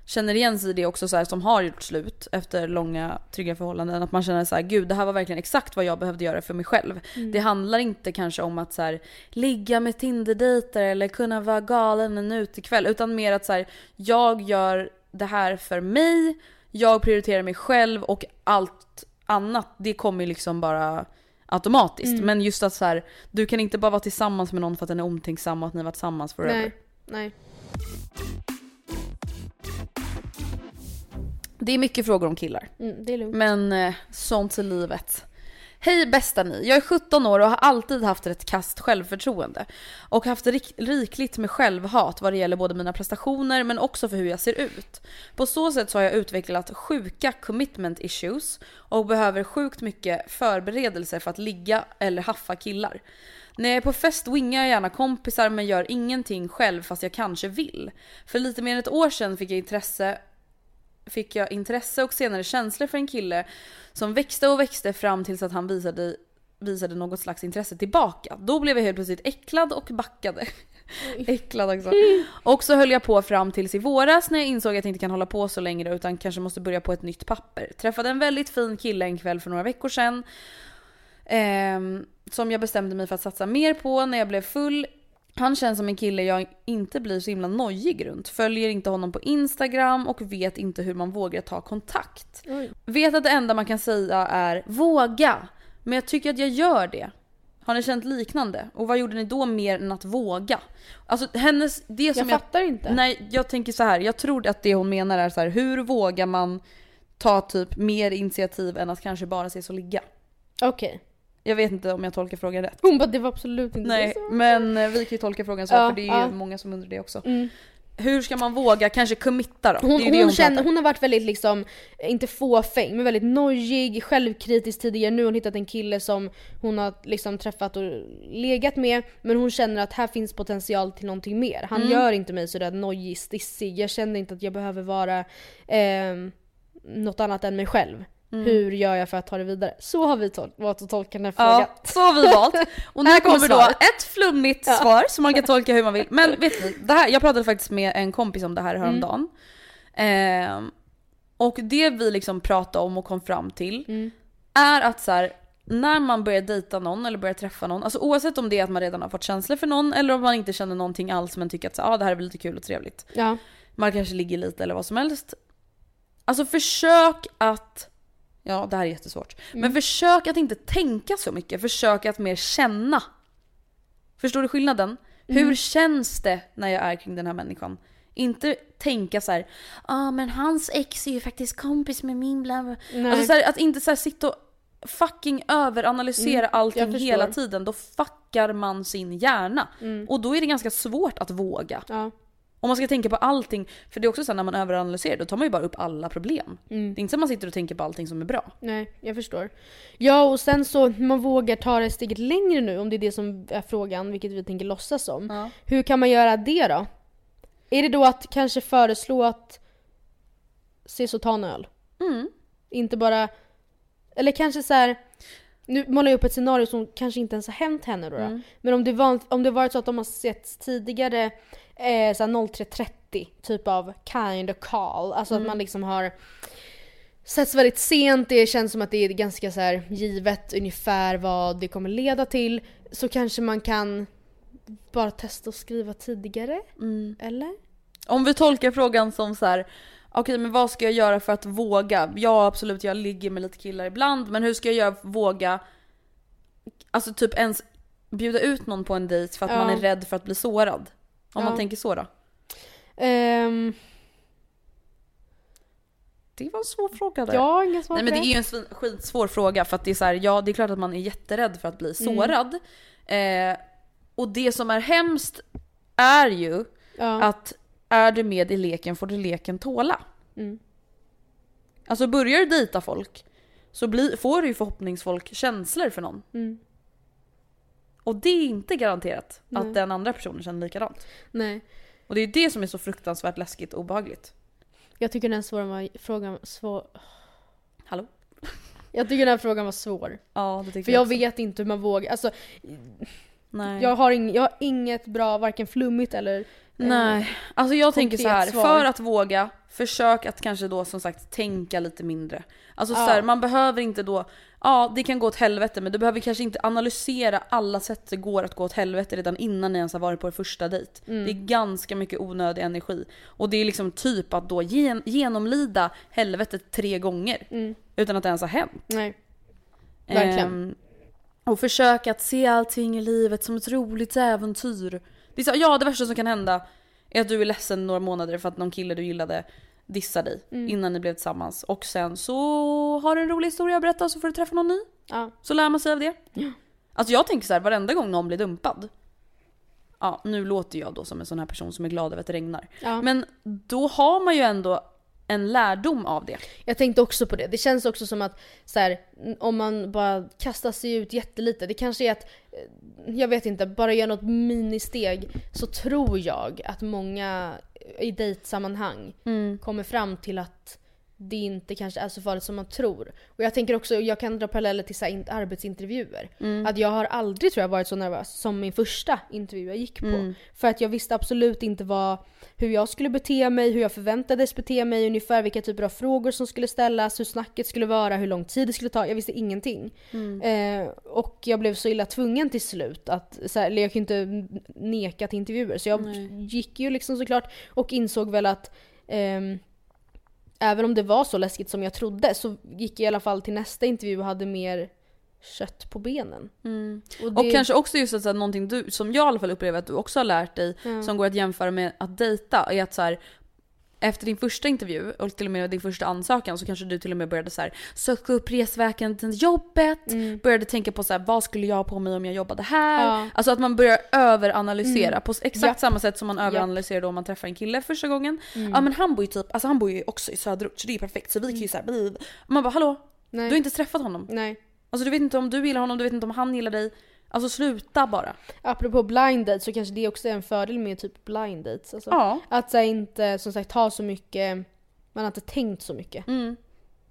känner igen sig i det också så här, som har gjort slut efter långa trygga förhållanden. Att man känner så här, gud det här var verkligen exakt vad jag behövde göra för mig själv. Det handlar inte kanske om att så här, ligga med Tinder-dejter eller kunna vara galen en utekväll. Utan mer att så här, jag gör det här för mig, jag prioriterar mig själv och allt annat det kommer liksom bara automatiskt. Men just att så här, du kan inte bara vara tillsammans med någon för att den är omtänksam och att ni var tillsammans forever. Nej. Nej. Det är mycket frågor om killar. Mm, det är lugnt. Men eh, sånt är livet. Hej bästa ni, jag är 17 år och har alltid haft ett kast självförtroende. Och haft rik- rikligt med självhat vad det gäller både mina prestationer men också för hur jag ser ut. På så sätt så har jag utvecklat sjuka commitment issues och behöver sjukt mycket förberedelser för att ligga eller haffa killar. När jag är på fest wingar jag gärna kompisar men gör ingenting själv fast jag kanske vill. För lite mer än ett år sedan fick jag intresse fick jag intresse och senare känslor för en kille som växte och växte fram tills att han visade, visade något slags intresse tillbaka. Då blev jag helt plötsligt äcklad och backade. äcklad också. Och så höll jag på fram tills i våras när jag insåg att jag inte kan hålla på så längre utan kanske måste börja på ett nytt papper. Träffade en väldigt fin kille en kväll för några veckor sedan. Ehm, som jag bestämde mig för att satsa mer på när jag blev full. Han känns som en kille jag inte blir så himla nojig runt. Följer inte honom på Instagram och vet inte hur man vågar ta kontakt. Oj. Vet att det enda man kan säga är våga. Men jag tycker att jag gör det. Har ni känt liknande? Och vad gjorde ni då mer än att våga? Alltså hennes, det som Jag fattar inte. Nej, jag tänker så här. Jag tror att det hon menar är så här. Hur vågar man ta typ mer initiativ än att kanske bara ses och ligga? Okej. Jag vet inte om jag tolkar frågan rätt. Hon bara det var absolut inte Nej, så. men eh, vi kan ju tolka frågan så Ja, för det är ju ja. många som undrar det också. Mm. Hur ska man våga kanske committa då? Hon, det det hon, hon känner, hon har varit väldigt liksom, inte fåfäng, men väldigt nojig, självkritisk tidigare. Nu har hon hittat en kille som hon har liksom träffat och legat med. Men hon känner att här finns potential till någonting mer. Han Mm. gör inte mig sådär nojig, stissig. Jag känner inte att jag behöver vara eh, något annat än mig själv. Mm. Hur gör jag för att ta det vidare? Så har vi valt att tolka den här Ja, frågan. så har vi valt. Och nu Här kommer kommer då ett flummigt svar som man kan tolka hur man vill. Men vet ni, det här, jag pratade faktiskt med en kompis om det här häromdagen. Ehm, och det vi liksom pratade om och kom fram till Mm. är att så här, när man börjar dejta någon eller börjar träffa någon, alltså oavsett om det är att man redan har fått känslor för någon eller om man inte känner någonting alls men tycker att så, ah, det här är väl lite kul och trevligt. Ja. Man kanske ligger lite eller vad som helst. Alltså försök att, ja det här är jättesvårt. Men försök att inte tänka så mycket, försök att mer känna. Förstår du skillnaden? Hur känns det när jag är kring den här människan? Inte tänka så här, ja ah, men hans ex är ju faktiskt kompis med min bla. Alltså så här, att inte så här sitta och fucking överanalysera Mm, allting hela tiden. Då fuckar man sin hjärna. Och då är det ganska svårt att våga. ja. Om man ska tänka på allting, för det är också så här, när man överanalyserar då tar man ju bara upp alla problem. Mm. Det är inte så att man sitter och tänker på allting som är bra. Nej, jag förstår. Ja, och sen så man vågar ta det steget längre nu om det är det som är frågan, vilket vi tänker låtsas om. Ja. Hur kan man göra det då? Är det då att kanske föreslå att ses och ta en öl? Mm. Inte bara... Eller kanske så här. Nu målar jag upp ett scenario som kanske inte ens har hänt henne då. då. Mm. Men om det, var, om det varit så att de har setts tidigare eh, så här 03.30 typ av kind of call. Alltså Mm. att man liksom har setts väldigt sent, det känns som att det är ganska så här givet ungefär vad det kommer leda till. Så kanske man kan bara testa att skriva tidigare. Mm. Eller? Om vi tolkar frågan som så här, okej men vad ska jag göra för att våga? Ja absolut jag ligger med lite killar ibland men hur ska jag göra för att våga, alltså typ ens bjuda ut någon på en dejt för att Ja. man är rädd för att bli sårad? Om man Ja. tänker så då? Ehm, Det var en svår fråga där. har inga svar Nej men det är ju en skitsvår fråga för att det är så här, ja det är klart att man är jätterädd för att bli Mm. sårad. Eh, och det som är hemskt är ju Ja. att är du med i leken får du leken tåla. Mm. Alltså börjar du dejta folk så blir, får du ju förhoppningsfolk känslor för någon. Mm. Och det är inte garanterat Nej. att den andra personen känner likadant. Nej. Och det är det som är så fruktansvärt läskigt och obehagligt. Jag tycker den här svåra var, frågan svår. Hallå? Jag tycker den här frågan var svår. Ja det tycker För jag också. vet inte hur man vågar. Alltså, Nej. jag, har ing, jag har inget bra, varken flummigt eller... eh, Nej, alltså jag tänker så här. svar. för att våga, försök att kanske då som sagt tänka lite mindre. Alltså Ja. så här, man behöver inte då, ja det kan gå åt helvete men du behöver kanske inte analysera alla sätt det går att gå åt helvete redan innan ni ens har varit på er första dejt. Mm. Det är ganska mycket onödig energi. Och det är liksom typ att då gen, genomlida helvetet tre gånger Mm. utan att det ens har hänt. Nej. Verkligen. Ehm, och försöka att se allting i livet som ett roligt äventyr. Det är så, ja, det värsta som kan hända är att du är ledsen några månader för att någon kille du gillade dissar dig Mm. innan ni blev tillsammans. Och sen så har du en rolig historia att berätta så får du träffa någon ny. Ja. Så lär man sig av det. Ja. Alltså jag tänker så här, varenda gång någon blir dumpad. Ja, nu låter jag då som en sån här person som är glad över att det regnar. Ja. Men då har man ju ändå en lärdom av det. Jag tänkte också på det. Det känns också som att så här, om man bara kastar sig ut jättelite, det kanske är att, eh, jag vet inte, bara göra något ministeg så tror jag att många i dejtsammanhang kommer fram till att det inte kanske är så farligt som man tror. Och jag tänker också, jag kan dra paralleller till så här, in- arbetsintervjuer. Att jag har aldrig tror jag varit så nervös som min första intervju jag gick på. För att jag visste absolut inte vad, hur jag skulle bete mig, hur jag förväntades bete mig, ungefär vilka typer av frågor som skulle ställas, hur snacket skulle vara, hur lång tid det skulle ta. Jag visste ingenting. Eh, och jag blev så illa tvungen till slut att, så här, eller jag kunde inte neka till intervjuer. Så jag gick ju liksom såklart och insåg väl att ehm, även om det var så läskigt som jag trodde så gick jag i alla fall till nästa intervju och hade mer kött på benen. Och, det, Och kanske också just att så här, någonting du, som jag i alla fall upplever att du också har lärt dig, Ja. som går att jämföra med att dejta, är att så här, efter din första intervju och till och med din första ansökan så kanske du till och med började så här, söka upp resvägen till jobbet, började tänka på så här, vad skulle jag ha på mig om jag jobbade här? Ja. Alltså att man börjar överanalysera på exakt Japp. samma sätt som man överanalyserar då om man träffar en kille första gången. Ja men han bor ju typ, alltså han bor ju också i söderort så det är ju perfekt så vi kan ju såhär, mm. man bara hallå? nej, Du har inte träffat honom. nej. Alltså du vet inte om du gillar honom, du vet inte om han gillar dig. Alltså sluta bara. Apropå blind dates så kanske det också är en fördel med typ blind dates. Alltså, Ja. Att så här, inte som sagt ha så mycket, man har inte tänkt så mycket Mm.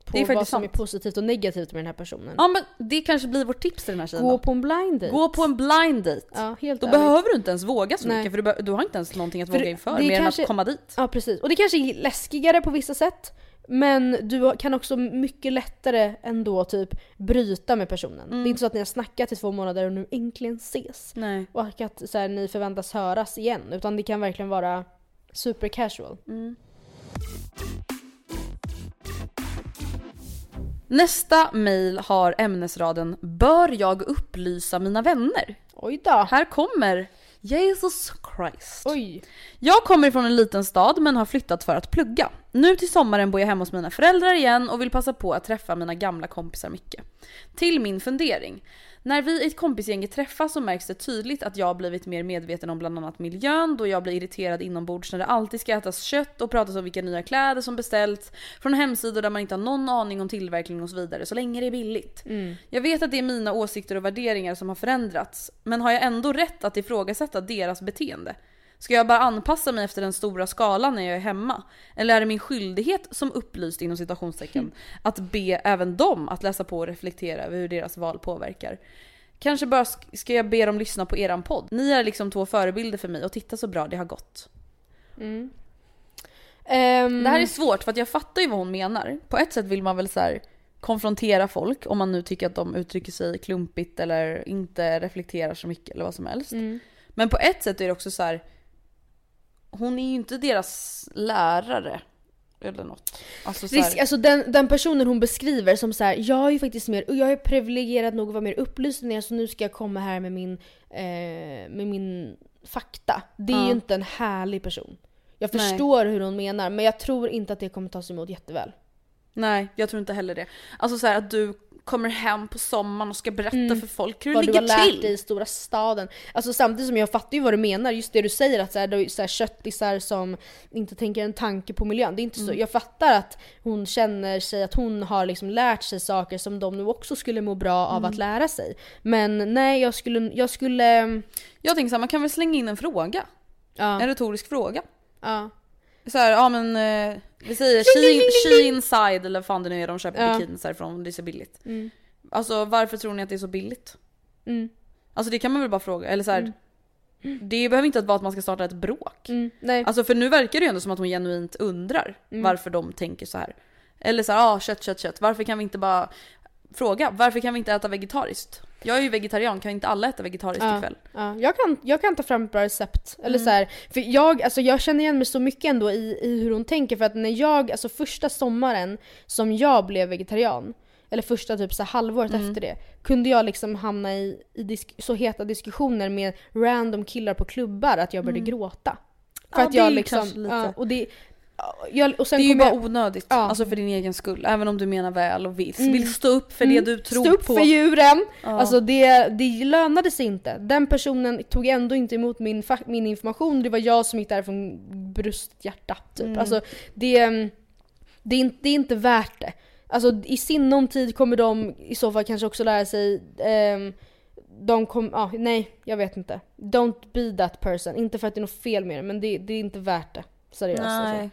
På Det är faktiskt vad som sant. är positivt och negativt med den här personen. Ja men det kanske blir vårt tips till den här tjejen Gå då. på en blind date. Gå på en blind date. Ja, helt Då ärligt. behöver du inte ens våga så Nej. mycket för du, du har inte ens någonting att För våga inför mer än kanske- att komma dit. Ja precis. Och det kanske är läskigare på vissa sätt. Men du kan också mycket lättare ändå typ bryta med personen. Mm. Det är inte så att ni har snackat i två månader och nu äntligen ses. Nej. Och att så här, ni förväntas höras igen. Utan det kan verkligen vara super casual. Nästa mail har ämnesraden “Bör jag upplysa mina vänner?” Oj då! Här kommer Jesus Christ. Oj! Jag kommer från en liten stad men har flyttat för att plugga. Nu till sommaren bor jag hemma hos mina föräldrar igen och vill passa på att träffa mina gamla kompisar mycket. Till min fundering. När vi i ett kompisgäng träffas så märks det tydligt att jag har blivit mer medveten om bland annat miljön då jag blir irriterad inombords när det alltid ska ätas kött och pratas om vilka nya kläder som beställts från hemsidor där man inte har någon aning om tillverkning och så vidare så länge det är billigt. Jag vet att det är mina åsikter och värderingar som har förändrats men har jag ändå rätt att ifrågasätta deras beteende? Ska jag bara anpassa mig efter den stora skalan när jag är hemma? Eller är det min skyldighet som upplyst inom citationstecken att be även dem att läsa på och reflektera över hur deras val påverkar? Kanske bara sk- ska jag be dem lyssna på eran podd? Ni är liksom två förebilder för mig och titta så bra det har gått. Ehm, Det här är svårt för att jag fattar ju vad hon menar. På ett sätt vill man väl så här konfrontera folk om man nu tycker att de uttrycker sig klumpigt eller inte reflekterar så mycket eller vad som helst. Mm. Men på ett sätt är det också så här. Hon är ju inte deras lärare. eller något. Alltså, så här, Risk, alltså den, den personen hon beskriver som så här, jag är ju faktiskt mer, jag är privilegierad nog att vara mer upplyst än er så nu ska jag komma här med min, eh, med min fakta. Det är Ja. ju inte en härlig person. Jag Nej. förstår hur hon menar men jag tror inte att det kommer tas emot jätteväl. Nej, jag tror inte heller det. Alltså så här att du kommer hem på sommaren och ska berätta för folk hur det Mm. Vad du har ligger lärt till. dig i stora staden. Alltså samtidigt som jag fattar ju vad du menar, just det du säger att så här, det är så här köttisar som inte tänker en tanke på miljön. Det är inte så. Mm. Jag fattar att hon känner sig att hon har liksom lärt sig saker som de nu också skulle må bra av Mm. att lära sig. Men nej, jag skulle, jag skulle, Jag tänker så här, man kan väl slänga in en fråga? ja. En retorisk fråga. ja. Så här, ja men eh, vi säger she, inside eller vad fan det nu är de köper Ja. bikinis härifrån, det är så billigt. Mm. Alltså varför tror ni att det är så billigt? Mm. Alltså det kan man väl bara fråga, eller så här, Det behöver inte vara att man ska starta ett bråk. Mm. Nej. Alltså för nu verkar det ju ändå som att hon genuint undrar Mm. varför de tänker så här. Eller så här, ah, kött, kött, kött. Varför kan vi inte bara fråga? Varför kan vi inte äta vegetariskt? Jag är ju vegetarian, kan inte alla äta vegetariskt Ja. ikväll? Ja, jag, kan, jag kan ta fram ett bra recept. Mm. Eller så här, för jag, alltså jag känner igen mig så mycket ändå i, i hur hon tänker för att när jag, alltså första sommaren som jag blev vegetarian, eller första typ så halvåret Mm. efter det, kunde jag liksom hamna i, i disk, så heta diskussioner med random killar på klubbar att jag började gråta. För Mm. Ja, att jag liksom, ja, och det, jag, Det är ju kom bara jag, onödigt, Ja. alltså för din egen skull. Även om du menar väl och vill, Mm. vill stå upp för det Mm. du tror Stå upp på. för djuren! Ja. Alltså det, det lönade sig inte. Den personen tog ändå inte emot min, min information, det var jag som gick därifrån brösthjärta. Typ. Mm. Alltså det, mm, det, är, inte- det är inte värt det. Alltså i sinom tid kommer de i så fall kanske också lära sig ehm, de kommer, ja nej jag vet inte. Don't be that person. Inte för att det är något fel med det men det, det är inte värt det. Seriöst alltså.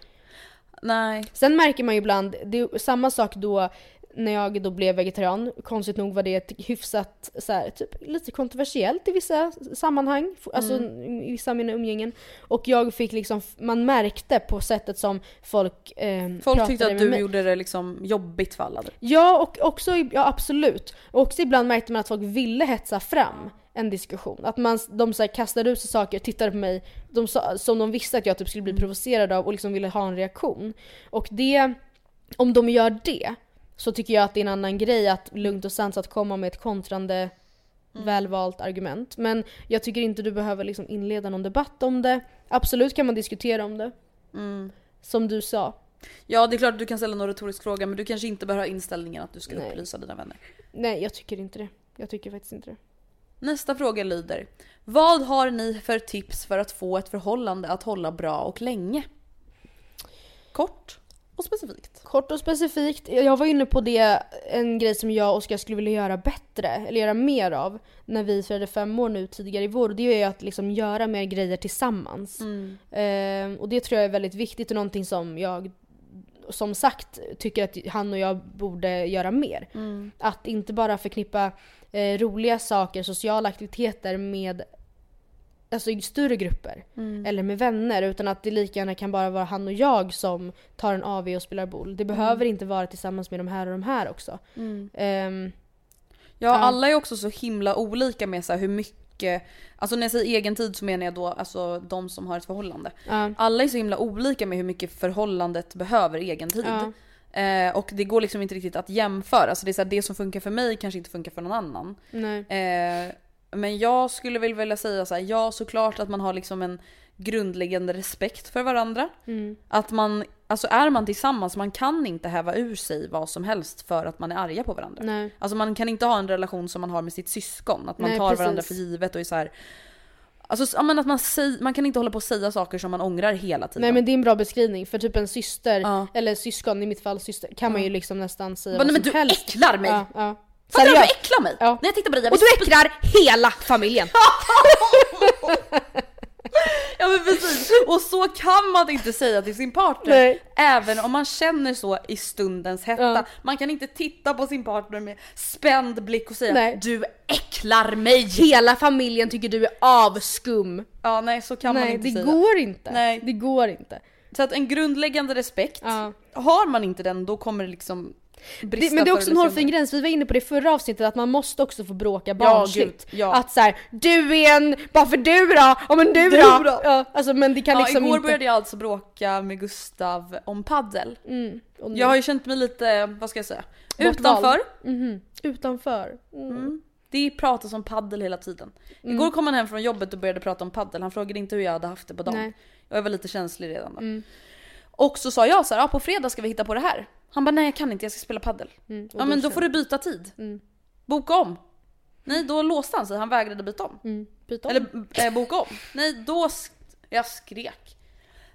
Nej. Sen märker man ju ibland, det är samma sak då när jag då blev vegetarian. Konstigt nog var det ett hyfsat, så här, typ, lite kontroversiellt i vissa sammanhang. Alltså i vissa av mina umgängen. Och jag fick liksom, man märkte på sättet som folk eh, Folk tyckte att du mig. gjorde det liksom jobbigt för alla. Ja, och också, ja absolut. Och också ibland märkte man att folk ville hetsa fram en diskussion. Att man, de så här, kastade ut sig saker, tittade på mig de som de visste att jag typ skulle bli provocerad av och liksom ville ha en reaktion. Och det, om de gör det, så tycker jag att det är en annan grej att lugnt och sansat komma med ett kontrande välvalt argument. Men jag tycker inte du behöver liksom inleda någon debatt om det. Absolut kan man diskutera om det. Mm. Som du sa. Ja det är klart att du kan ställa någon retorisk fråga men du kanske inte behöver ha inställningen att du ska Nej. upplysa dina vänner. Nej, jag tycker inte det. Jag tycker faktiskt inte det. Nästa fråga lyder. Vad har ni för tips för att få ett förhållande att hålla bra och länge? Kort och specifikt. Kort och specifikt, jag var inne på det, en grej som jag och Oskar skulle vilja göra bättre, eller göra mer av, när vi firade fem år nu tidigare i vår. Det är ju att liksom göra mer grejer tillsammans. Ehm, och det tror jag är väldigt viktigt och någonting som jag, som sagt, tycker att han och jag borde göra mer. Att inte bara förknippa eh, roliga saker, sociala aktiviteter med alltså i större grupper. Eller med vänner. Utan att det lika gärna kan bara vara han och jag som tar en AV och spelar boll. Det behöver inte vara tillsammans med de här och de här också. Ehm, Ja, Ja. alla är också så himla olika med så här hur mycket, alltså när jag säger egen tid så menar jag då alltså de som har ett förhållande. ja. Alla är så himla olika med hur mycket förhållandet behöver egen tid. Ja. Eh, och det går liksom inte riktigt att jämföra. Så det är så här, det som funkar för mig kanske inte funkar för någon annan. Eh, men jag skulle väl vilja säga så här, ja såklart att man har liksom en grundläggande respekt för varandra. Mm. Att man, alltså är man tillsammans, man kan inte häva ur sig vad som helst för att man är arga på varandra. Nej. Alltså man kan inte ha en relation som man har med sitt syskon, att man Nej, tar precis. varandra för givet och är så här. Alltså men att man, man kan inte hålla på och säga saker som man ångrar hela tiden. Nej men det är en bra beskrivning. För typ en syster, Ja. eller syskon i mitt fall syster, kan man ju liksom nästan säga Bara, vad men som du helst. äcklar mig! Ja, ja. Fattar du du äcklar mig? Ja. När jag tittar på dig, jag Och du äcklar hela familjen! Ja men precis, och så kan man inte säga till sin partner. Nej. Även om man känner så i stundens hetta. Ja. Man kan inte titta på sin partner med spänd blick och säga Nej. du äcklar mig. Hela familjen tycker du är avskum. Ja nej så kan man Nej inte det säga. går inte. Nej. Det går inte. Så att en grundläggande respekt, Ja. har man inte den då kommer det liksom Det, men det är också en hårfin gräns, vi var inne på det i förra avsnittet att man måste också få bråka Ja, barnsligt. gud, ja. Att såhär, du är en, varför du då? Ja men du, Du då? då? Ja, alltså men det kan Ja, liksom igår inte... började jag alltså bråka med Gustav om paddel. Mm, Jag har ju känt mig lite, vad ska jag säga, Bortvald. utanför. Mhm, Utanför. Mm. Mm. Det pratas om paddel hela tiden. Igår kom han hem från jobbet och började prata om paddel. Han frågade inte hur jag hade haft det på dagen. Nej. Jag var lite känslig redan då. Mm. Och så sa jag så här, ja på fredag ska vi hitta på det här. Han bara, nej jag kan inte, jag ska spela paddel. Mm. Ja men då får du byta tid. Mm. Boka om. Nej då låste han sig, han vägrade byta om. Mm. Byta om. Eller äh, boka om. Nej då sk- jag skrek.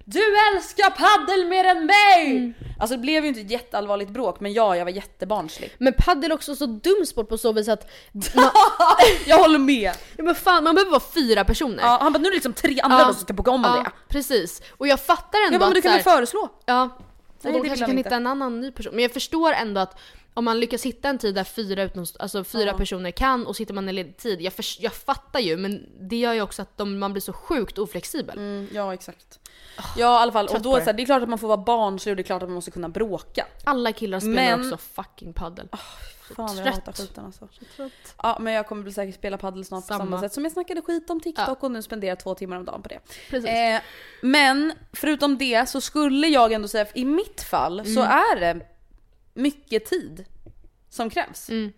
Du älskar paddel mer än mig! Mm. Alltså det blev ju inte ett jätteallvarligt bråk men ja, jag var jättebarnslig. Men paddel är också så dum sport på så vis att man, jag håller med! ja, men fan, man behöver vara fyra personer. Ja, han bara nu är det liksom tre andra Ja. då som ska boka om Ja, det. precis. Och jag fattar ändå bara, men du kan väl här- föreslå? Ja, Nej, det vill kanske kan inte. hitta en annan ny person. Men jag förstår ändå att om man lyckas hitta en tid där fyra, utom, alltså fyra Ja. personer kan och sitter man i ledig tid. Jag, förs- jag fattar ju men det gör ju också att de, man blir så sjukt oflexibel. Mm, ja exakt. Ja i alla fall, och då så här, det är klart att man får vara barnslig och det är klart att man måste kunna bråka. Alla killar spelar Men- också fucking paddel. Fan jag trött. hatar skiten alltså. Trött. Ja men jag kommer säkert spela paddel snart på Samma. samma sätt som jag snackade skit om TikTok och nu spenderar två timmar om dagen på det. Eh, men förutom det så skulle jag ändå säga, i mitt fall så är det mycket tid som krävs. Mm.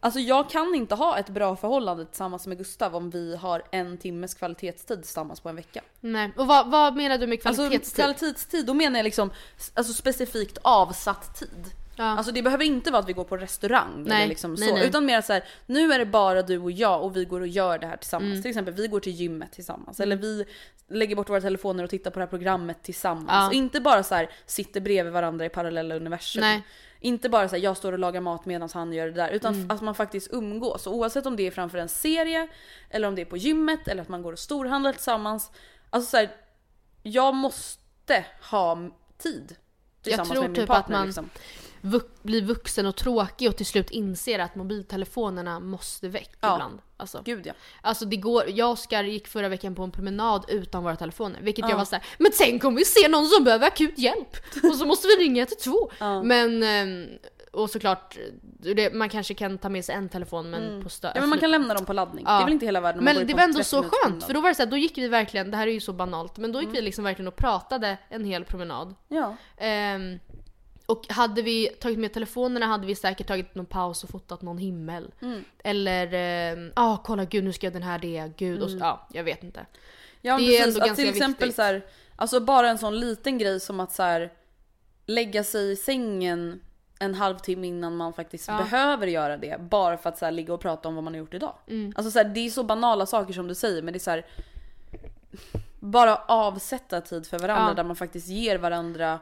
Alltså jag kan inte ha ett bra förhållande tillsammans med Gustav om vi har en timmes kvalitetstid tillsammans på en vecka. Nej. Och vad, vad menar du med kvalitetstid? Alltså kvalitetstid, då menar jag liksom alltså specifikt avsatt tid. ja. Alltså det behöver inte vara att vi går på restaurang Nej, eller liksom nej, så. nej. Utan mer så här, nu är det bara du och jag och vi går och gör det här tillsammans. Mm. Till exempel vi går till gymmet tillsammans. Eller vi lägger bort våra telefoner och tittar på det här programmet tillsammans. Ja. Och inte bara så här sitter bredvid varandra i parallella universum. Inte bara så här, jag står och lagar mat medan han gör det där. Utan Mm. att man faktiskt umgås. Och oavsett om det är framför en serie, eller om det är på gymmet, eller att man går och storhandlar tillsammans. Alltså så här, jag måste ha tid tillsammans tror med min typ att partner. man- liksom. Vux, bli vuxen och tråkig och till slut inser att mobiltelefonerna måste väck Ja. ibland. Alltså. Gud ja. Alltså det går, jag och Oskar gick förra veckan på en promenad utan våra telefoner. Vilket Ja. jag var såhär, men tänk om vi ser någon som behöver akut hjälp! Och så måste vi ringa till två. Ja. Men, ehm, och såklart, det, man kanske kan ta med sig en telefon men på stö- Mm. Ja men man kan lämna dem på laddning. Det är väl inte hela världen Men det på var ändå 30 så skönt för då var det så här, då gick vi verkligen, det här är ju så banalt, men då gick Mm. vi liksom verkligen och pratade en hel promenad. Ja. Ehm, och hade vi tagit med telefonerna hade vi säkert tagit någon paus och fotat någon himmel. Mm. Eller, ja ah, kolla gud nu ska jag den här det, gud och så, ja jag vet inte. Ja Det är precis, ändå att ganska till exempel viktigt. så här, alltså bara en sån liten grej som att så här, lägga sig i sängen en halvtimme innan man faktiskt Ja. behöver göra det. Bara för att så här, ligga och prata om vad man har gjort idag. Mm. Alltså så här, det är så banala saker som du säger men det är så här. Bara avsätta tid för varandra Ja. där man faktiskt ger varandra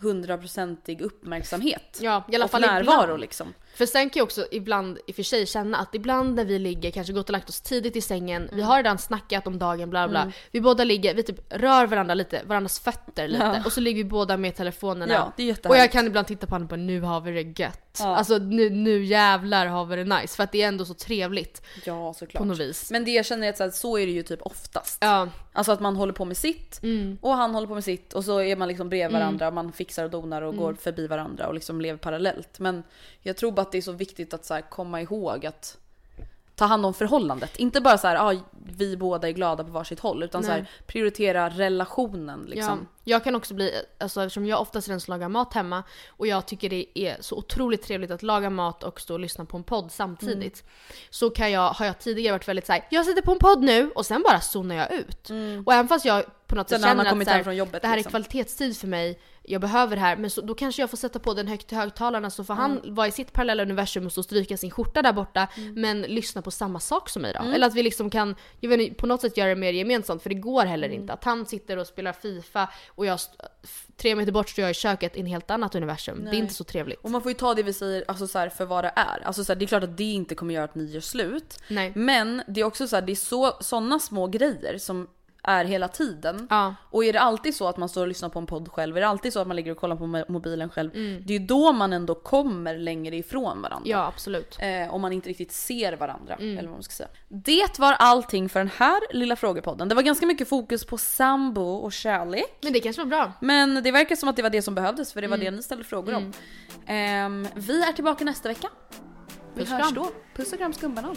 hundraprocentig uppmärksamhet. Ja, i alla och fall närvaro ibland. liksom. För sen kan jag också ibland i och för sig känna att ibland när vi ligger, kanske gått och lagt oss tidigt i sängen, vi har redan snackat om dagen bla bla, vi båda ligger, vi typ rör varandra lite, varandras fötter lite Ja. och så ligger vi båda med telefonerna. Ja, det är och jag kan ibland titta på honom och bara nu har vi det gött. Ja. Alltså nu, nu jävlar har vi det nice för att det är ändå så trevligt Ja såklart. på något vis. Men det jag känner är att så, här, så är det ju typ oftast. Ja, Alltså att man håller på med sitt mm, och han håller på med sitt och så är man liksom bredvid Mm. varandra och man fixar och donar och går förbi varandra och liksom lever parallellt. Men jag tror bara att det är så viktigt att så här komma ihåg att ta hand om förhållandet. Inte bara så här, ah, vi båda är glada på varsitt håll utan så här, prioritera relationen liksom. ja. Jag kan också bli, alltså eftersom jag oftast är den som lagar mat hemma och jag tycker det är så otroligt trevligt att laga mat och stå och lyssna på en podd samtidigt. Mm. Så kan jag, har jag tidigare varit väldigt såhär, jag sätter på en podd nu och sen bara zonar jag ut. Och även fast jag på något sätt känner att så här, jobbet, det här liksom. är kvalitetstid för mig, jag behöver det här, men så, då kanske jag får sätta på den högt till högtalarna så får han vara i sitt parallella universum och och stryka sin skjorta där borta men lyssna på samma sak som mig då. Eller att vi liksom kan, jag vet inte, på något sätt göra det mer gemensamt för det går heller inte. Att han sitter och spelar FIFA och jag, tre meter bort står jag i köket i en helt annat universum. Det är Nej. inte så trevligt. Och man får ju ta det vi säger alltså så här, för vad det är. Alltså så här, det är klart att det inte kommer göra att ni gör slut. Nej. Men det är också så här, det är så, såna små grejer som är hela tiden. Ja. Och är det alltid så att man står och lyssnar på en podd själv, är det alltid så att man ligger och kollar på mo- mobilen själv, det är ju då man ändå kommer längre ifrån varandra. Mm. ja, absolut. Eh, om man inte riktigt ser varandra. Eller vad man ska säga. Det var allting för den här lilla frågepodden. Det var ganska mycket fokus på sambo och kärlek. Men det kanske var bra. Men det verkar som att det var det som behövdes för det var det ni ställde frågor om. Ehm, vi är tillbaka nästa vecka. Vi Puss hörs då. Puss och kram skumbanan.